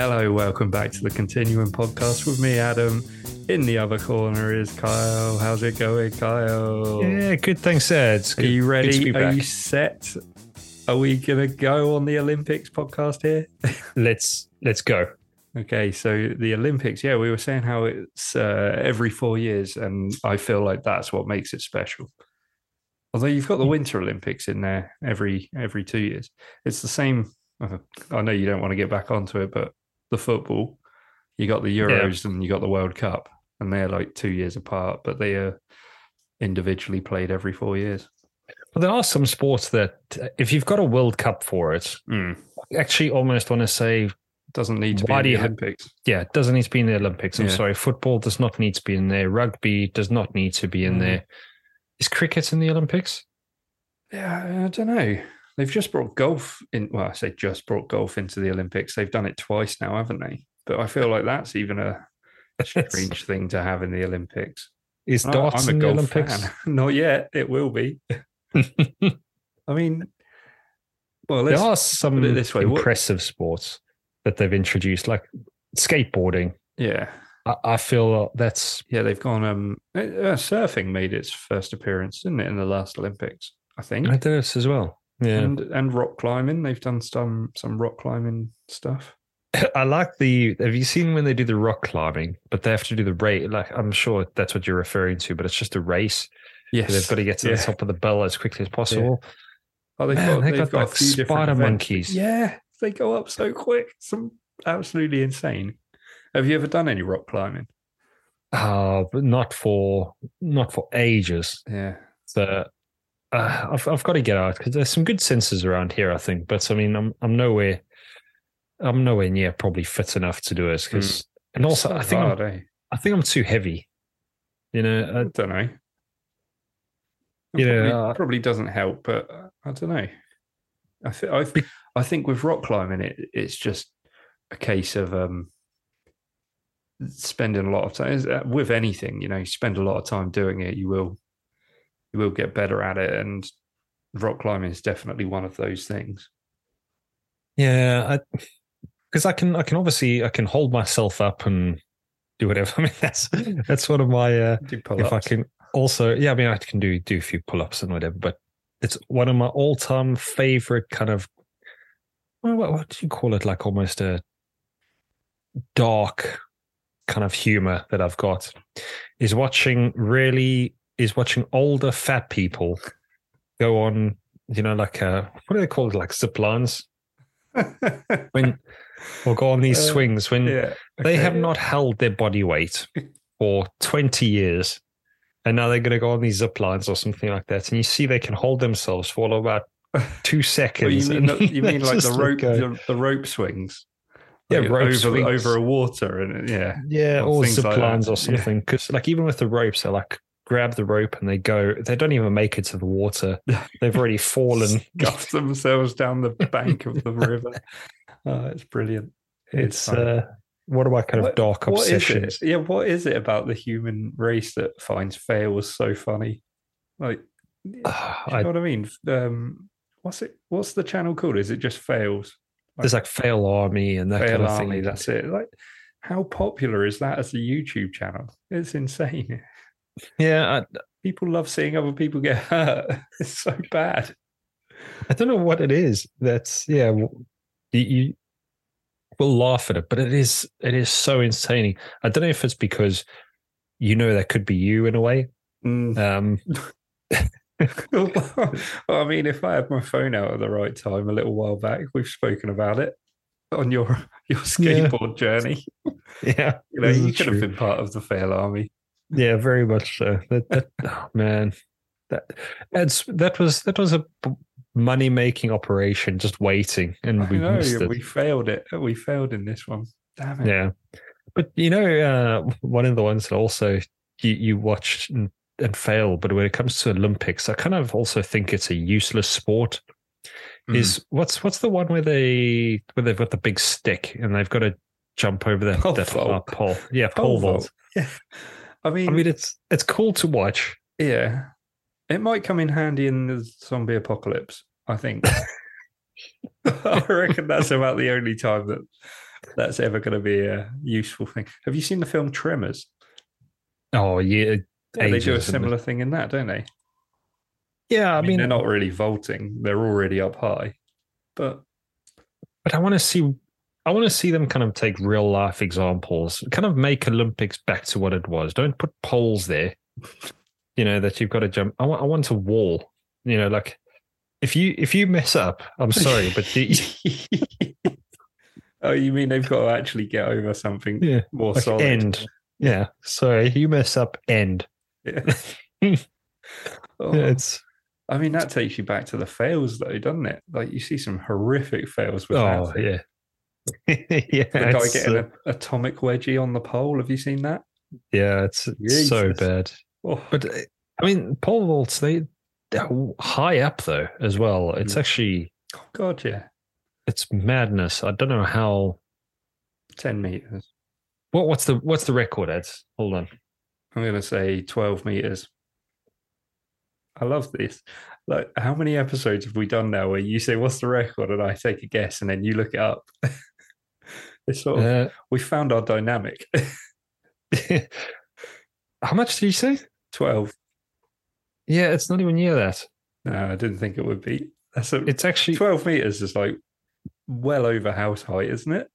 Hello, welcome back to the Continuum podcast with me, Adam. In the other corner is Kyle. How's it going, Kyle? Yeah, good. Thanks, Ed. It's Are good- you good ready? Are back. you set? Are we gonna go on the Olympics podcast here? Let's let's go. Okay, so the Olympics, yeah, we were saying how it's uh, every four years, and I feel like that's what makes it special. Although you've got the Winter Olympics in there every every two years, it's the same. I know you don't want to get back onto it, but the football, you got the Euros and you got the World Cup, and they're like two years apart, but they are individually played every four years. But there are some sports that, if you've got a World Cup for it, Mm. I actually almost want to say, Doesn't need to be in the ha- Olympics. yeah, it doesn't need to be in the Olympics. I'm Yeah. sorry, football does not need to be in there. Rugby does not need to be in Mm. there. Is cricket in the Olympics? Yeah, I don't know. They've just brought golf in. Well, I say just brought golf into the Olympics. They've done it twice now, haven't they? But I feel like that's even a strange thing to have in the Olympics. Is darts I'm a in the golf Olympics? fan. Not yet. It will be. I mean, well, there are some this way, what- impressive sports that they've introduced, like skateboarding. yeah, I, I feel that's yeah. They've gone. Um, uh, surfing made its first appearance, didn't it, in the last Olympics? I think. I do this as well. Yeah. And and rock climbing. They've done some some rock climbing stuff. I like the. Have you seen when they do the rock climbing, but they have to do the race? Like I'm sure that's what you're referring to, but it's just a race. Yes, They've got to get to yeah. the top of the bell as quickly as possible. Oh, they've Man, got, they they've got, got, like, spider monkeys. Yeah, they go up so quick. Some absolutely insane. Have you ever done any rock climbing? Uh, but not for not for ages. Yeah, So uh, I've I've got to get out because there's some good sensors around here. I think, but I mean, I'm I'm nowhere. I'm nowhere near probably fit enough to do this because, and also So I think I'm, hard, eh? I think I'm too heavy. You know, I uh, don't know. You know, probably, uh, probably doesn't help, but uh, I don't know. I think I, I think with rock climbing, it it's just a case of um spending a lot of time uh, with anything. You know, you spend a lot of time doing it, you will you will get better at it, and rock climbing is definitely one of those things. Yeah, because I, can I can obviously I can hold myself up and do whatever. I mean that's that's one of my uh, if I can also yeah I mean I can do do a few pull ups and whatever, but it's one of my all time favorite kind of what, what do you call it like almost a dark kind of humor that I've got is watching really is watching older fat people go on you know like uh what do they call it like zip lines when or go on these Uh, swings when yeah, they have not held their body weight for 20 years and now they're going to go on these zip lines or something like that and you see they can hold themselves for about two Well, seconds you mean the, you mean like the rope the, the rope swings? Yeah, Like rope over swings. over a water and yeah. yeah or zip like that. lines or something because like even with the ropes they're like grab the rope and they go they don't even make it to the water they've already fallen scuff themselves down the bank of the river. Oh, it's brilliant. it's funny. uh one of my kind of What- dark is it? obsessions Yeah, what is it about the human race that finds fails so funny? Like, do you know I, what I mean? Um, what's it? What's the channel called? Is it just fails? there's like fail army and that Fail kind of Army. thing That's it. Like, how popular is that as a YouTube channel? It's insane. Yeah I, People love seeing other people get hurt. It's so bad. I don't know what it is. That's yeah. You, you will laugh at it, but it is it is so insane. I don't know if it's because you know that could be you in a way. Mm. Um, well, I mean, if I had my phone out at the right time a little while back, we've spoken about it on your your Yeah. skateboard journey. yeah, You know, you could have been part of the fail army. Yeah, very much so. That, that oh, man, that it's that was that was a money making operation, just waiting, and we know we failed it. We failed in this one. Damn it. Yeah, but you know, uh, one of the ones that also you, you watched and, and fail, but when it comes to Olympics, I kind of also think it's a useless sport. Mm. Is what's what's the one where they where they've got the big stick and they've got to jump over that, Pole that uh, pole? Yeah, Pole pole vault. vault. Yeah. I mean, I mean, it's it's cool to watch. yeah, it might come in handy in the zombie apocalypse. I think. I reckon that's about the only time that that's ever going to be a useful thing. Have you seen the film Tremors? Oh yeah, Yeah, they do a similar thing in that, don't they? Yeah, I, I mean, mean, they're not really vaulting; they're already up high. But but I want to see. I want to see them kind of take real life examples, kind of make Olympics back to what it was. Don't put poles there, you know, that you've got to jump. I want, I want a wall, you know, like if you if you mess up, I'm sorry, but you, oh, you mean they've got to actually get over something yeah, more like solid? end, yeah. Sorry, you mess up, end. Yeah. Oh, Yeah, it's I mean, that takes you back to the fails, though, doesn't it? Like you see some horrific fails with oh that. yeah, yeah. The guy getting uh, an atomic wedgie on the pole. Have you seen that? yeah, it's, it's so bad. Oh, But uh, I mean, pole vaults they they're high up though as well. It's Mm. actually oh God, yeah. it's madness. I don't know how. 10 meters. What what's the what's the record at? Hold on. I'm going to say 12 meters. I love this. Like, how many episodes have we done now where you say, What's the record? And I take a guess and then you look it up? it's sort of, Uh, we found our dynamic. how much did you say? 12. Yeah, it's not even near that. No, I didn't think it would be. That's a, It's actually 12 meters is like well over house height, isn't it?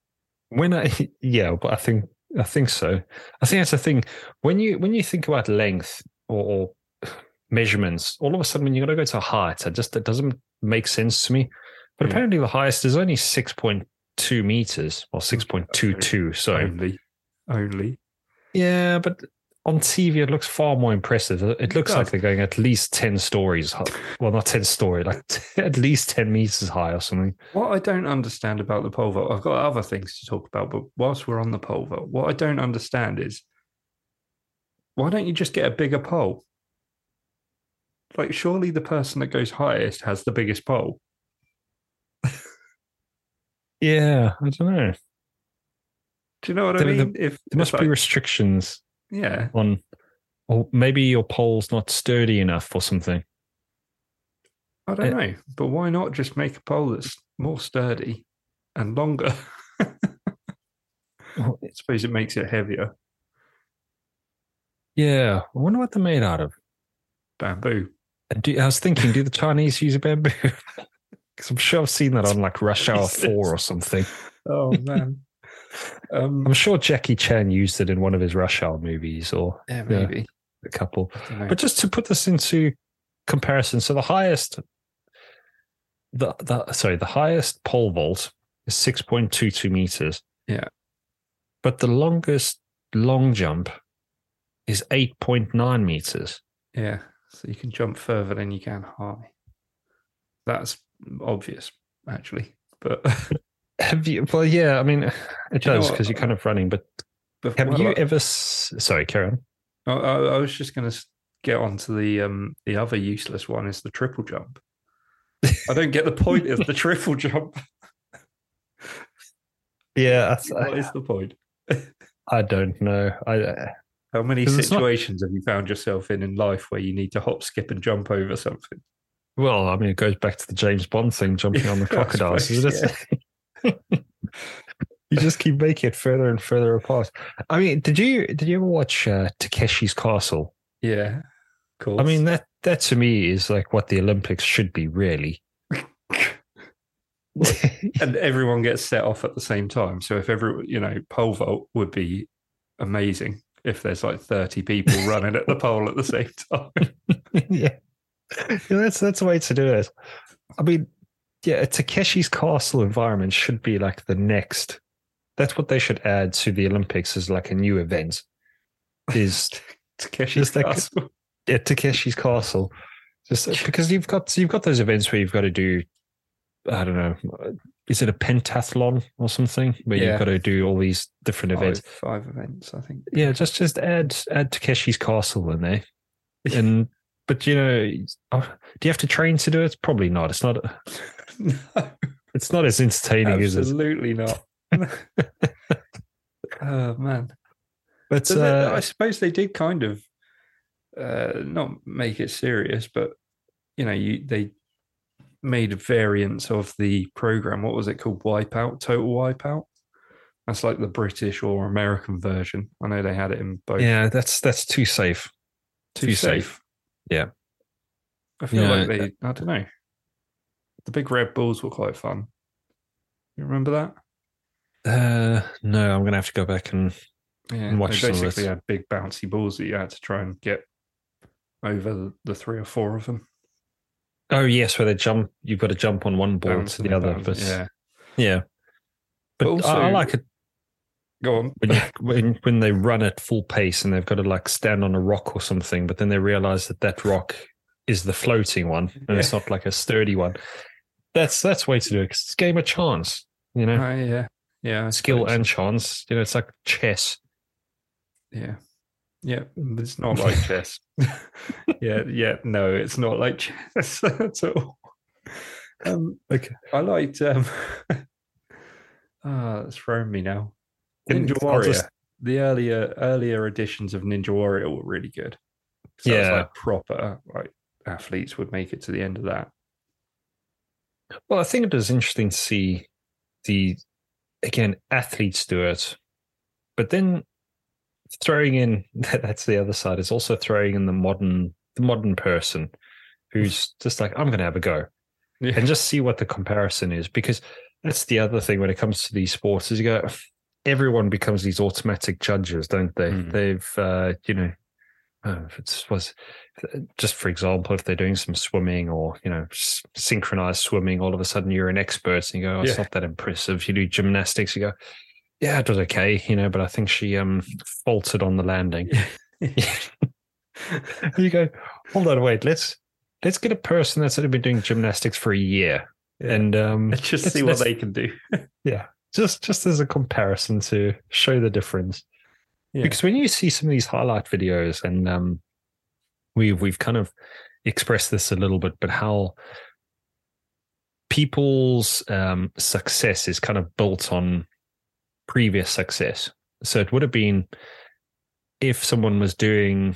when I yeah, but I think I think so. I think that's the thing when you when you think about length or, or measurements, all of a sudden when you got to go to height, it just it doesn't make sense to me. But Yeah. apparently the highest is only six point two meters or six point two two. So Only. Only. yeah, but on TV it looks far more impressive. It looks does. like they're going at least ten stories. hi- Well, not ten story, like at least ten meters high or something. What I don't understand about the pole vault, I've got other things to talk about, but whilst we're on the pole vault, what I don't understand is why don't you just get a bigger pole? Like, surely the person that goes highest has the biggest pole. Yeah, I don't know. Do you know what I mean? there- if There if must be like- restrictions yeah, on, or maybe your pole's not sturdy enough or something. I don't Uh, know, but why not just make a pole that's more sturdy and longer? Well, I suppose it makes it heavier. Yeah, I wonder what they're made out of. Bamboo. And do, I was thinking, do the Chinese use a bamboo? Because I'm sure I've seen that on like Rush Hour Four or something. Oh man. um, I'm sure Jackie Chan used it in one of his Rush Hour movies or yeah, maybe. a couple. I don't know. But just to put this into comparison, so the highest, the the sorry, the highest pole vault is six point two two meters. Yeah. but the longest long jump is eight point nine meters. Yeah, so you can jump further than you can high. That's obvious, actually. But, Have you? Well, yeah. I mean, it you does because you're kind of running. But but have you I- ever? Sorry, Karen. I, I, I was just going to get on to the um the other useless one is the triple jump. I don't get the point of the triple jump. Yeah, What is the point? I don't know. I How many it's not- situations have you found yourself in in life where you need to hop, skip, and jump over something? Well, I mean, it goes back to the James Bond thing, jumping on the crocodiles, it? you just keep making it further and further apart. I mean, did you did you ever watch uh, Takeshi's Castle? Yeah, cool. I mean, that that to me is like what the Olympics should be, really. and everyone gets set off at the same time. So if every you know pole vault would be amazing if there's like thirty people running at the pole at the same time. yeah. yeah, that's that's the way to do it. I mean, yeah, a Takeshi's Castle environment should be like the next. That's what they should add to the Olympics as like a new event. Is Takeshi's like- Castle. yeah, Takeshi's Castle, just uh, because you've got you've got those events where you've got to do, I don't know, uh, is it a pentathlon or something where Yeah. you've got to do all these different events? Five, five events, I think. Yeah, just just add add Takeshi's Castle in there, and but you know, oh, do you have to train to do it? Probably not. It's not. no, It's not as entertaining as it. absolutely not. oh man. But So uh, I suppose they did kind of uh, not make it serious, but you know, you they made variants of the program. What was it called? Wipeout, Total Wipeout, That's like the British or American version. I know they had it in both. Yeah, that's that's too safe. too, too safe. safe. Yeah. I feel Yeah. like they. I don't know. The big red balls were quite fun. You remember that? Uh, no, I'm gonna have to go back and Yeah, And watch they basically had big bouncy balls that you had to try and get over the, three or four of them. oh yes, where they jump. You've got to jump on one board to the other. But yeah. yeah, but, But I, I like it Go on. when, you, when when they run at full pace and they've got to like stand on a rock or something, but then they realize that that rock is the floating one and it's not like a sturdy one. That's that's way to do it it's a game of chance, you know, Uh, yeah. Yeah. Skill and chance. You know, it's like chess. Yeah. Yeah. It's not like chess. yeah. Yeah. No, it's not like chess at all. Um, Okay. I liked. Um, ah, it's thrown me now. Ninja Warrior. just- The earlier earlier editions of Ninja Warrior were really good. was Yeah. like proper like athletes would make it to the end of that. Well, I think it is interesting to see the again athletes do it, but then throwing in that's the other side is also throwing in the modern the modern person who's just like I'm going to have a go Yeah. and just see what the comparison is because that's the other thing when it comes to these sports is you go everyone becomes these automatic judges don't they Mm. they've uh, you know uh, if it's was just for example if they're doing some swimming or you know synchronized swimming all of a sudden you're an expert and you go oh, it's Yeah. not that impressive you do gymnastics you go yeah it was okay you know but i think she um faltered on the landing you go hold on wait let's let's get a person that's only been doing gymnastics for a year Yeah. and um Let's just let's- see what they can do. yeah just just as a comparison to show the difference Yeah. because when you see some of these highlight videos and um we've we've kind of expressed this a little bit but how people's um success is kind of built on previous success so it would have been if someone was doing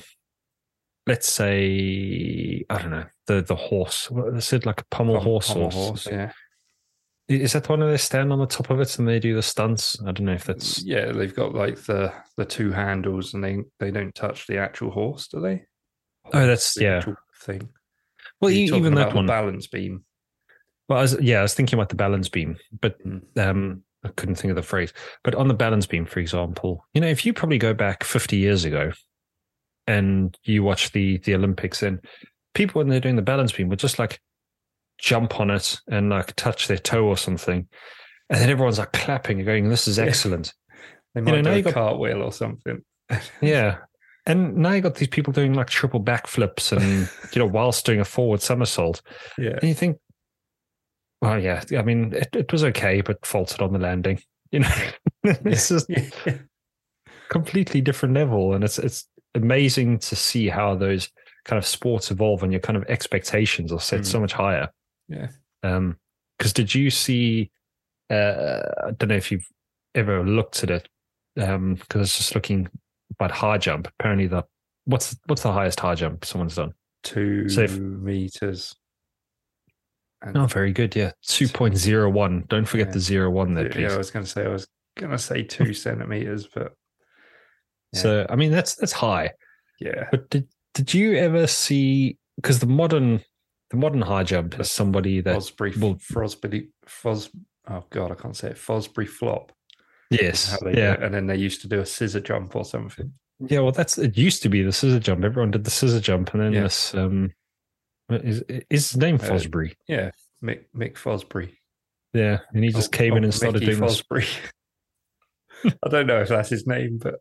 let's say i don't know the the horse is it like a pommel Pom- horse pommel or horse, yeah. Is that one of they stand on the top of it and they do the stunts? I don't know if that's yeah, they've got like the the two handles and they they don't touch the actual horse, do they? Oh, that's- The yeah. thing. well, you even that the one. balance beam. Well, I was, yeah, I was thinking about the balance beam, but Mm. um, I couldn't think of the phrase. But on the balance beam, for example, you know, if you probably go back 50 years ago and you watch the the Olympics, and people when they're doing the balance beam were just like jump on it and like touch their toe or something, and then everyone's like clapping and going, "This is Yeah. excellent." They know, might now do a got- cartwheel or something. Yeah. And now you got these people doing like triple backflips and you know whilst doing a forward somersault. Yeah. And you think, well, yeah, I mean, it, it was okay, but faltered on the landing. You know, it's just Yeah. completely different level, and it's it's amazing to see how those kind of sports evolve, and your kind of expectations are set Mm. so much higher. Yeah. Um, because did you see? Uh, I don't know if you've ever looked at it. Um, because I was just looking about high jump. Apparently, the what's what's the highest high jump someone's done? Two So if- meters. And Oh, very good. Yeah, two point zero one. Don't forget Yeah. the zero one there, yeah, please. I was going to say I was going to say two centimeters, but yeah. So I mean that's that's high. yeah, But did did you ever see because the modern the modern high jump is somebody that Fosbury, Frosbury, Fos. Oh God, I can't say it. Fosbury flop. yes yeah and then they used to do a scissor jump or something. yeah well that's it used to be the scissor jump everyone did the scissor jump and then Yeah. this um is is his name Uh, Fosbury Yeah, Mick Mick Fosbury. yeah and he just Oh, came in oh, and started Mickey doing this Fosbury. I don't know if that's his name, but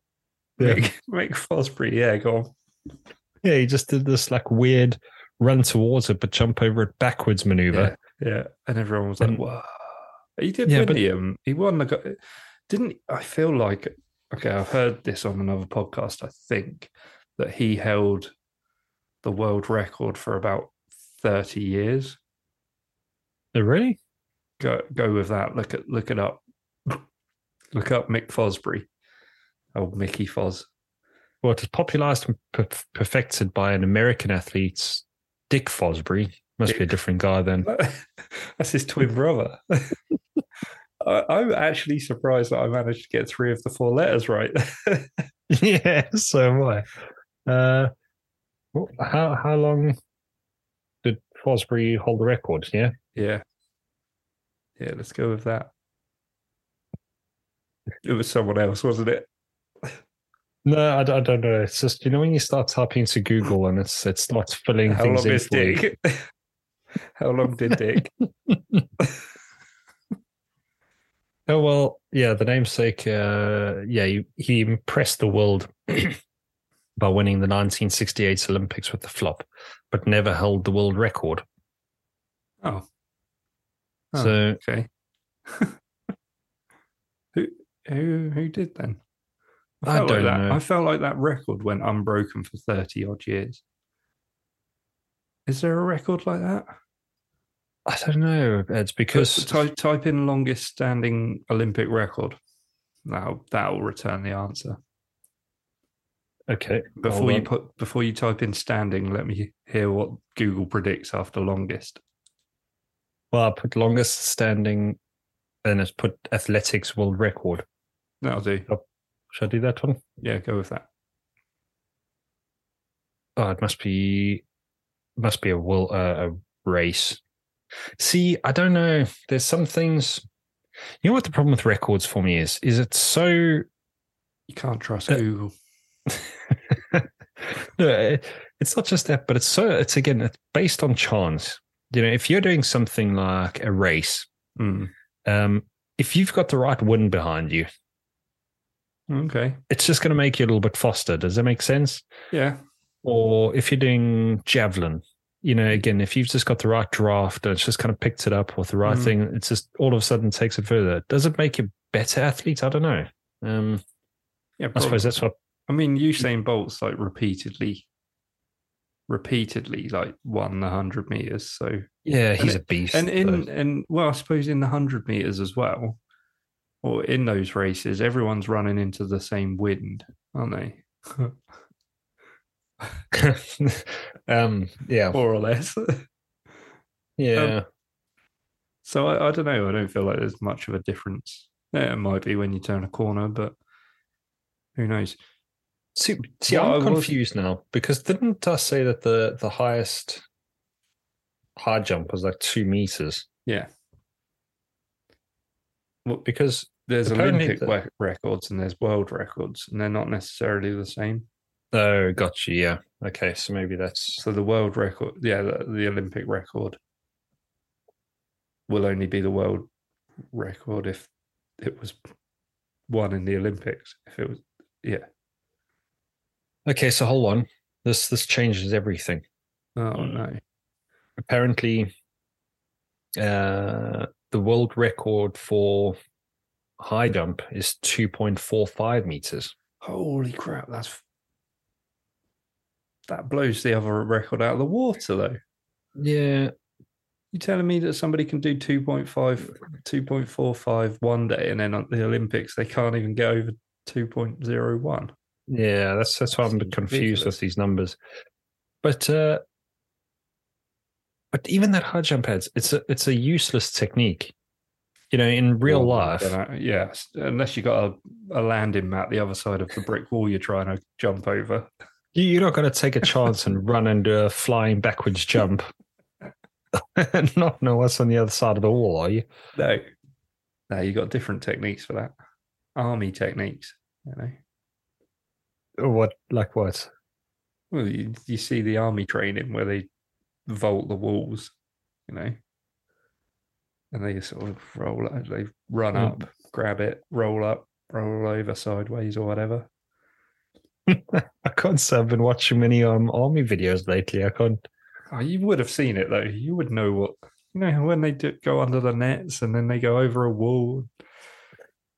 Yeah. Mick, Mick Fosbury. Yeah, go on. yeah he just did this like weird run towards it but jump over it backwards maneuver Yeah, yeah. And everyone was like, And- "Wow!" He did Yeah, win but- the um. He won Didn't I feel like? Okay, I've heard this on another podcast. I think that he held the world record for about thirty years. Oh, really Go go with that. Look at look it up. Look up Mick Fosbury. Oh, Mickey Fos. well it was popularized and perfected by an American athlete Dick Fosbury must be a different guy then That's his twin brother. I'm actually surprised that I managed to get three of the four letters right. yeah, so am I. Uh, how how long did Fosbury hold the record? Yeah, yeah. Yeah, let's go with that. It was someone else, wasn't it? No, I, don't- I don't know. It's just you know when you start typing into Google and it's it starts filling How things long in is. Dick? How long did Dick? Oh well, yeah. The namesake, uh, yeah, he, he impressed the world by winning the 1968 Olympics with the flop, but never held the world record. Oh. Oh, So okay. who who who did then? I felt like don't that, know. I felt like that record went unbroken for thirty odd years. Is there a record like that? I don't know. It's because type type in longest standing Olympic record. That'll that'll return the answer. okay. Before you um, put before you type in standing, let me hear what Google predicts after longest. well, I put longest standing, and it's put athletics world record. That'll do. Should I do that one? Yeah, go with that. Oh, it must be must be a will uh, a race. See, I don't know. There's some things. You know what the problem with records for me is? Is it's so You can't trust Uh, Google. no, it- it's not just that, but it's so it's again it's based on chance. You know, if you're doing something like a race, Mm. um, if you've got the right wind behind you, Okay. it's just going to make you a little bit faster. Does that make sense? Yeah. Or if you're doing javelin, you know, again, if you've just got the right draft and it's just kind of picked it up with the right Mm. thing, it's just all of a sudden takes it further. Does it make you better athlete? I don't know. Um, Yeah. I suppose that's what. I mean, Usain Bolt's like repeatedly, repeatedly like won the hundred meters. So Yeah, he's a beast. and in though. and well, I suppose in the hundred meters as well, or in those races, everyone's running into the same wind, aren't they? um, yeah, More or less. yeah. so I, I don't know. I don't feel like there's much of a difference. Yeah, it might be when you turn a corner, but who knows? see, see I I'm was- confused now because didn't I say that the the highest high jump was like two meters? Yeah, Because there's Apparently Olympic the- records and there's world records, and they're not necessarily the same. oh, gotcha. Yeah. Okay, so maybe that's So the world record, yeah, the, the Olympic record will only be the world record if it was won in the Olympics. If it was, yeah. okay. So hold on. This this changes everything. Oh no. apparently uh the world record for high jump is 2.45 meters Holy crap! That's that blows the other record out of the water, though. yeah You telling me that somebody can do 2.5, 2.45 one day, and then at the Olympics they can't even get over 2.01? yeah that's that's why i'm a bit Seems confused ridiculous. with these numbers but uh but even that high jump heads it's a it's a useless technique you know in real Well, life don't uh, yeah, unless you got a, a landing mat the other side of the brick wall you're trying to jump over. you- you're not going to take a chance and run and do a flying backwards jump and not know what's on the other side of the wall are you No, no, you got different techniques for that. Army techniques, you know. Or what like what Well, you, you see the army training where they vault the walls, you know, and they sort of roll, up- they run Mm. up, grab it, roll up, roll over sideways or whatever. I can't say I've been watching many um army videos lately. I can't. Oh, you would have seen it though. You would know what, you know, when they do go under the nets and then they go over a wall.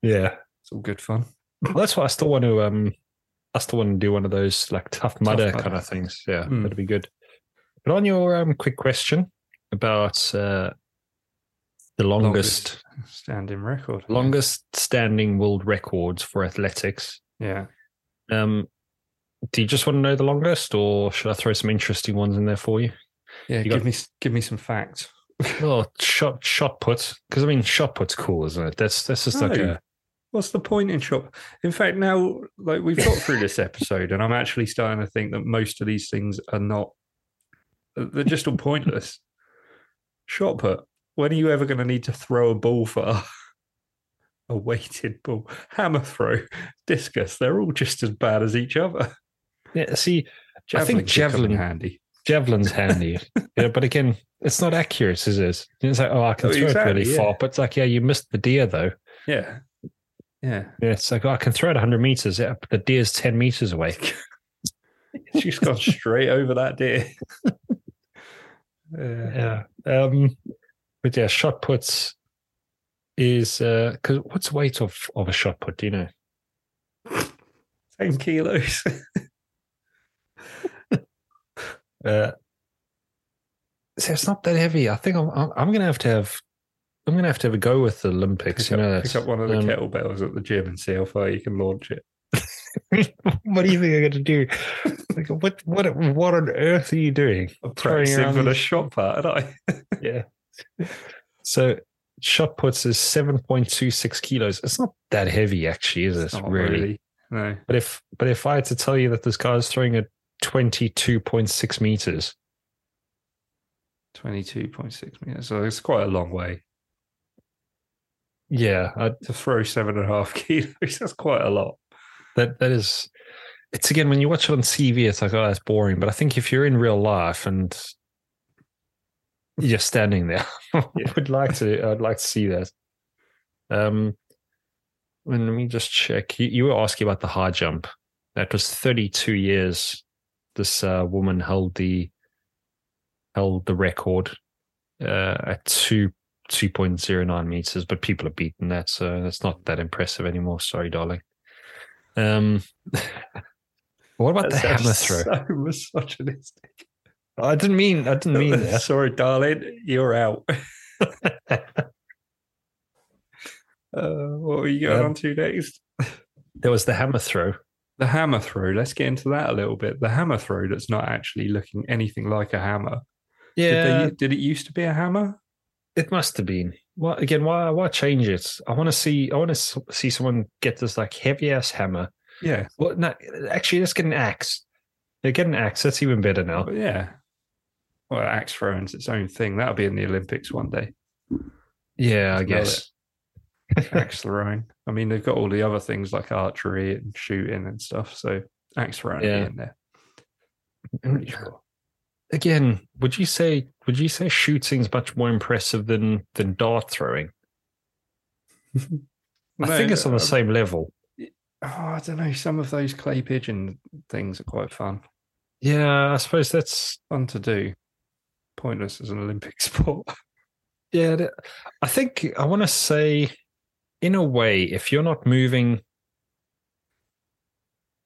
Yeah, It's all good fun. well, that's why I still want to um, I still want to do one of those like tough mudder Mudder. kind of things. Yeah, Mm. that'd be good. But on your um quick question about uh, the longest standing record. longest standing world records for athletics, Yeah. um, do you just want to know the longest, or should I throw some interesting ones in there for you? Yeah. You give got- me, give me some facts. oh, shot shot put because I mean shot put's cool, isn't it? That's that's just like a What's the point in shop? In fact, now like we've got through this episode, and I'm actually starting to think that most of these things are not. They're just all pointless. Shot put. When are you ever going to need to throw a ball for a weighted ball? Hammer throw, discus. They're all just as bad as each other. yeah. See, I think javelin handy. javelin's handy, yeah, but again, it's not accurate, is it? It's like oh, I can Oh, throw it really yeah. far, but it's like yeah, you missed the deer though. Yeah, yeah. Yeah, it's like oh, I can throw it 100 meters, yeah, but the deer's 10 meters away. She's gone straight over that deer. yeah. Yeah. Um, but yeah, shot puts is uh because what's the weight of of a shot put? Do you know? Ten kilos. Uh, so it's not that heavy. I think I'm I'm, I'm gonna have to have I'm gonna have to have a go with the Olympics. Pick you know, up, pick up one of the um, kettlebells at the gym and see how far you can launch it. what do you think I'm gonna do? Like, what what what on earth are you doing? I'm Throwing practicing for the shot part, aren't I? Yeah. So shot puts is seven point two six kilos. It's not that heavy, actually, is it? Not really? No. But if but if I had to tell you that this guy is throwing at twenty two point six meters, 22.6 meters. So it's quite a long way. yeah, I, To throw seven and a half kilos, that's quite a lot. That that is. It's again when you watch it on TV, it's like oh, that's boring. But I think if you're in real life and you're standing there, I would like to. I'd like to see that. Um, and let me just check. You, you were asking about the high jump. That was 32 years. This uh, woman held the held the record uh, at two 2.09 meters, but people have beaten that, so that's not that impressive anymore. Sorry, darling. Um, what about the That hammer sounds throw? So misogynistic. I didn't mean. I didn't mean that. Sorry, darling, you're out. Uh, what were you going Um, on to next? There was the hammer throw. The hammer throw. Let's get into that a little bit. The hammer throw that's not actually looking anything like a hammer. Yeah, Did, they, did it used to be a hammer? it must have been. Well, again, why why change it? I want to see. I want to see someone get this like heavy ass hammer. Yeah. Well, no, actually, let's get an axe. Yeah, get an axe. That's even better now. But yeah. Well, axe throwing's its own thing. That'll be in the Olympics one day. Yeah, I Smell guess. Axe throwing. I mean, they've got all the other things like archery and shooting and stuff. So axe throwing Yeah. in there. Pretty sure. Again, would you say would you say shooting's much more impressive than than dart throwing? I think it's on the uh, same level. Oh, I don't know. Some of those clay pigeon things are quite fun. Yeah, I suppose that's Fun to do. Pointless as an Olympic sport. yeah. that- I think I want to say, in a way, if you're not moving,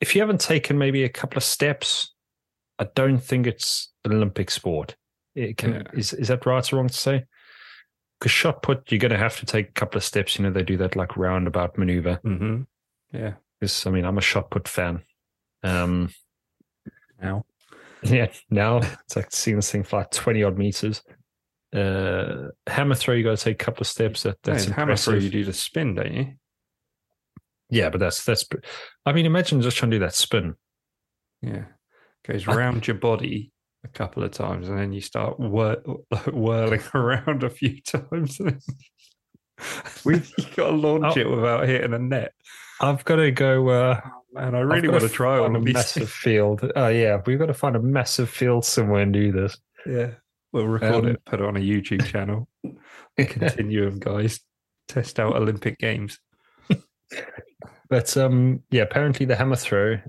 if you haven't taken maybe a couple of steps, I don't think it's an Olympic sport. It can Yeah. is is that right or wrong to say? Because shot put, you're going to have to take a couple of steps. You know, they do that like roundabout maneuver. Mm-hmm. Yeah. Because I mean, I'm a shot put fan. Um, Now. yeah, now it's like seeing this thing fly 20 odd meters. Uh, hammer throw, you got to take a couple of steps. That, that's That's hammer throw. You do the spin, don't you? Yeah, but that's that's. I mean, imagine just trying to do that spin. Yeah. Goes around your body a couple of times, and then you start whir- whirling around a few times. We've got to launch Oh. it without hitting a net. I've got to go. Uh, Man, I really want to try on a massive field. Oh yeah, we've got to find a massive field somewhere and do this. Yeah. We'll record Um, it, put it on a YouTube channel. Continuum, guys. Test out Olympic Games. but um, yeah, apparently the hammer throw,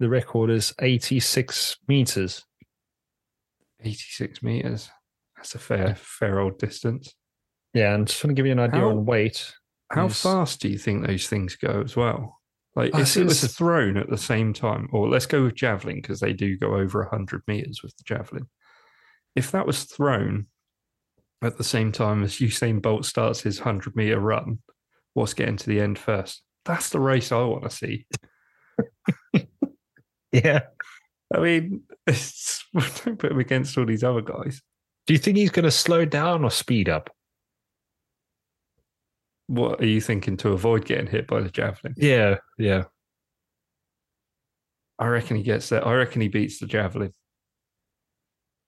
the record is 86 meters. 86 meters. That's a fair, fair old distance. Yeah, and just want to give you an idea How- on weight. How fast do you think those things go as well? Like, if it was thrown at the same time, or let's go with javelin because they do go over 100 meters with the javelin. If that was thrown at the same time as Usain Bolt starts his 100 meter run, what's getting to the end first? That's the race I want to see. Yeah. I mean, it's, don't put him against all these other guys. Do you think he's going to slow down or speed up? What are you thinking to avoid getting hit by the javelin? Yeah, yeah. I reckon he gets there. I reckon he beats the javelin.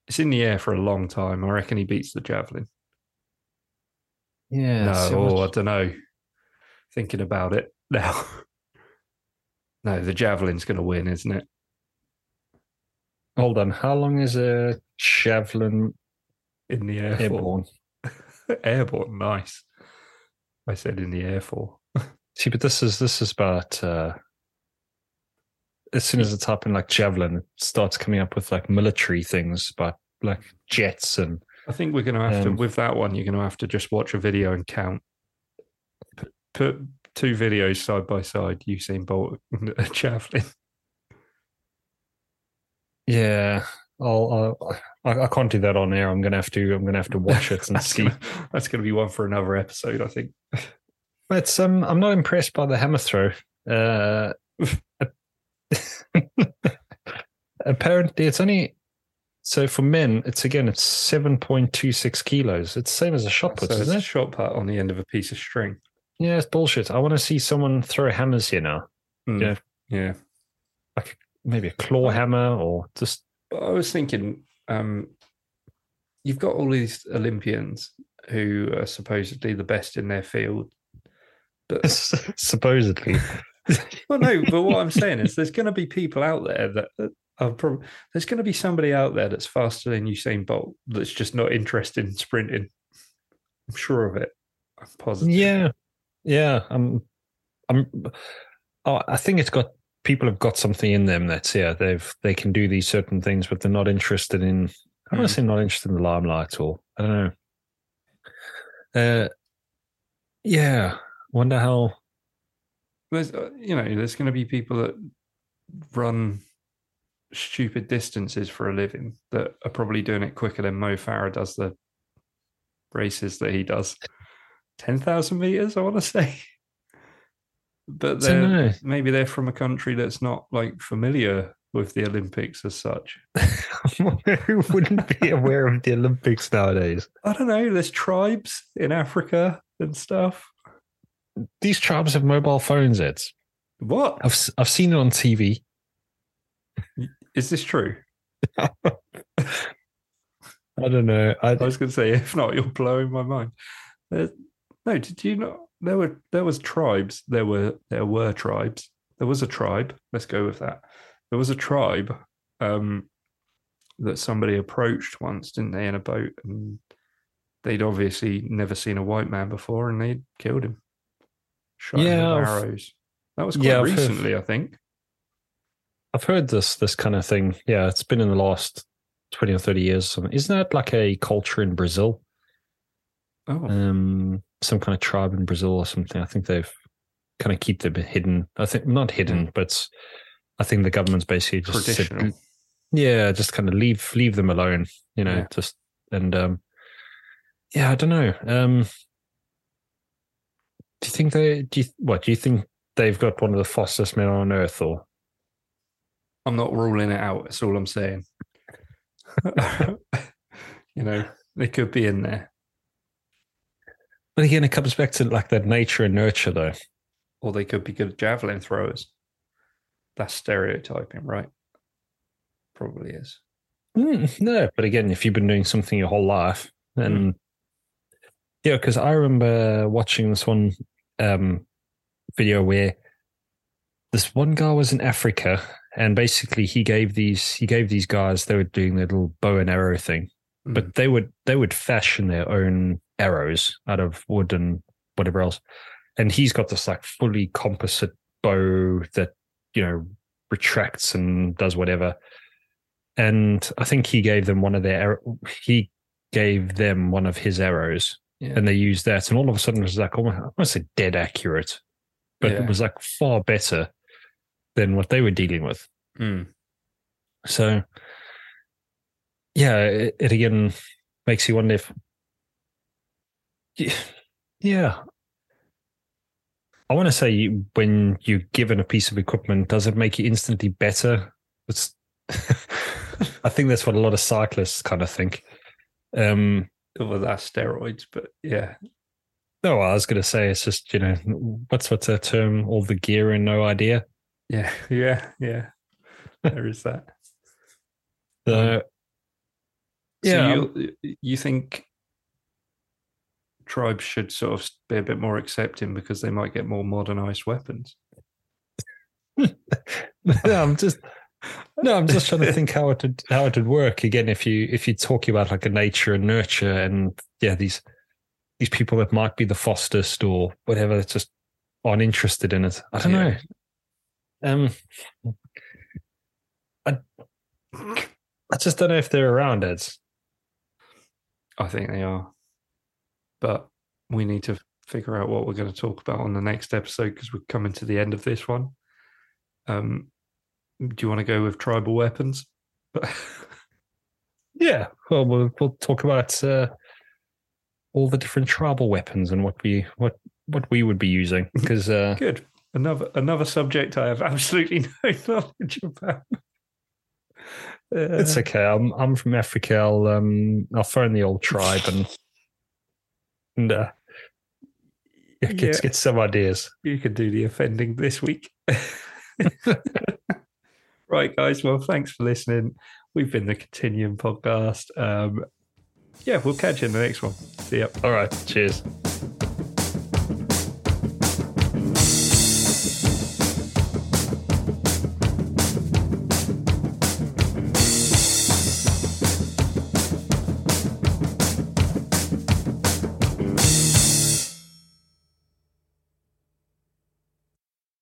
It's in the air for a long time. I reckon he beats the javelin. Yeah. no, so oh, I don't know. Thinking about it now. no, the javelin's going to win, isn't it? Hold on. How long is a javelin In the air. for. airborne? Airborne, nice. I said in the air for. See, but this is this is about uh as soon as it's in like javelin, it starts coming up with like military things about like jets and I think we're going to have Um, to, with that one, you're going to have to just watch a video and count. Put, put two videos side by side, Usain Bolt and a javelin. Yeah. I'll, I'll I, I can't do that on air. I'm gonna have to I'm gonna have to watch it and that's see. Gonna, that's to be one for another episode, I think. But um, I'm not impressed by the hammer throw. Uh, apparently, it's only so for men. It's again, it's seven point two six kilos. It's the same as a shot put, so it's isn't a it? shot put on the end of a piece of string. Yeah, it's bullshit. I want to see someone throw hammers here now. Hmm. Yeah. Yeah. Maybe a claw hammer or just I was thinking, um, you've got all these Olympians who are supposedly the best in their field. But supposedly. well, no, but what I'm saying is there's going to be people out there that are probably there's going to be somebody out there that's faster than Usain Bolt that's just not interested in sprinting. I'm sure of it. I'm positive. Yeah, yeah. I'm, I'm. Oh, I think it's got people have got something in them that's yeah they've they can do these certain things, but they're not interested in. I don't want Mm. to say not interested in the limelight or I don't know. Uh, yeah. Wonder how. There's, uh, you know, there's going to be people that run stupid distances for a living that are probably doing it quicker than Mo Farah does the races that he does. Ten thousand meters, I want to say. But they're, maybe they're from a country that's not like familiar with the Olympics as such. Who wouldn't be aware of the Olympics nowadays? I don't know. There's tribes in Africa and stuff. These tribes have mobile phones. It's What I've I've seen it on TV. is this true? I don't know. I, I was going to say, if not, you're blowing my mind. There- no, did you not? There were there was tribes. There were there were tribes. There was a tribe. Let's go with that. There was a tribe um, that somebody approached once, didn't they, in a boat, and they'd obviously never seen a white man before, and they'd killed him. Shot him Yeah, with arrows. That was quite Yeah, I've heard- recently, I think. I've heard this this kind of thing. Yeah, it's been in the last twenty or thirty years. or something. Isn't that like a culture in Brazil? Oh, Um, some kind of tribe in Brazil or something. I think they've kind of keep them hidden. I think not hidden, but I think the government's basically just said, yeah, just kind of leave leave them alone. You know, Yeah. just and um, yeah, I don't know. Um, do you think they? Do you what? Do you think they've got one of the fastest men on earth, or I'm not ruling it out. That's all I'm saying. you know, they could be in there, But again, it comes back to like that nature and nurture, though. or they could be good javelin throwers. That's stereotyping, right? Probably is. Mm, no, but again, if you've been doing something your whole life, then yeah, because I remember watching this one um, video where this one guy was in Africa, and basically he gave these he gave these guys they were doing their little bow and arrow thing, Mm. but they would they would fashion their own arrows out of wood and whatever else, and he's got this like fully composite bow that you know retracts and does whatever and I think he gave them one of their he gave them one of his arrows, yeah. and they used that, and all of a sudden it was like almost, I want to say dead accurate, but Yeah. it was like far better than what they were dealing with. Mm. So, yeah, it, it again makes you wonder if, Yeah. I want to say when you're given a piece of equipment, does it make you instantly better? It's, I think that's what a lot of cyclists kind of think. Um, well, that's steroids, but yeah, no, I was going to say it's just you know what's what's that term? All the gear and no idea. yeah, yeah, yeah. There is that. So, So yeah, you you think tribes should sort of be a bit more accepting because they might get more modernized weapons? no, I'm just no, I'm just trying to think how it would how it would work again if you if you talk about like a nature and nurture and yeah these these people that might be the fastest or whatever that just aren't interested in it. I don't Yeah. know. Um, I I just don't know if they're around, Ed. I think they are, but we need to figure out what we're going to talk about on the next episode because we're coming to the end of this one. Um, do you want to go with tribal weapons? Yeah, well, we'll we'll talk about uh, all the different tribal weapons and what we what what we would be using because uh, Good. Another another subject I have absolutely no knowledge about. Uh, it's okay. I'm I'm from Africa. I'll um I'll phone the old tribe and and uh, yeah, get Yeah. get some ideas. you can do the offending this week. right, guys. Well, thanks for listening. We've been the Continuum podcast. Um, yeah, we'll catch you in the next one. See ya. All right, cheers.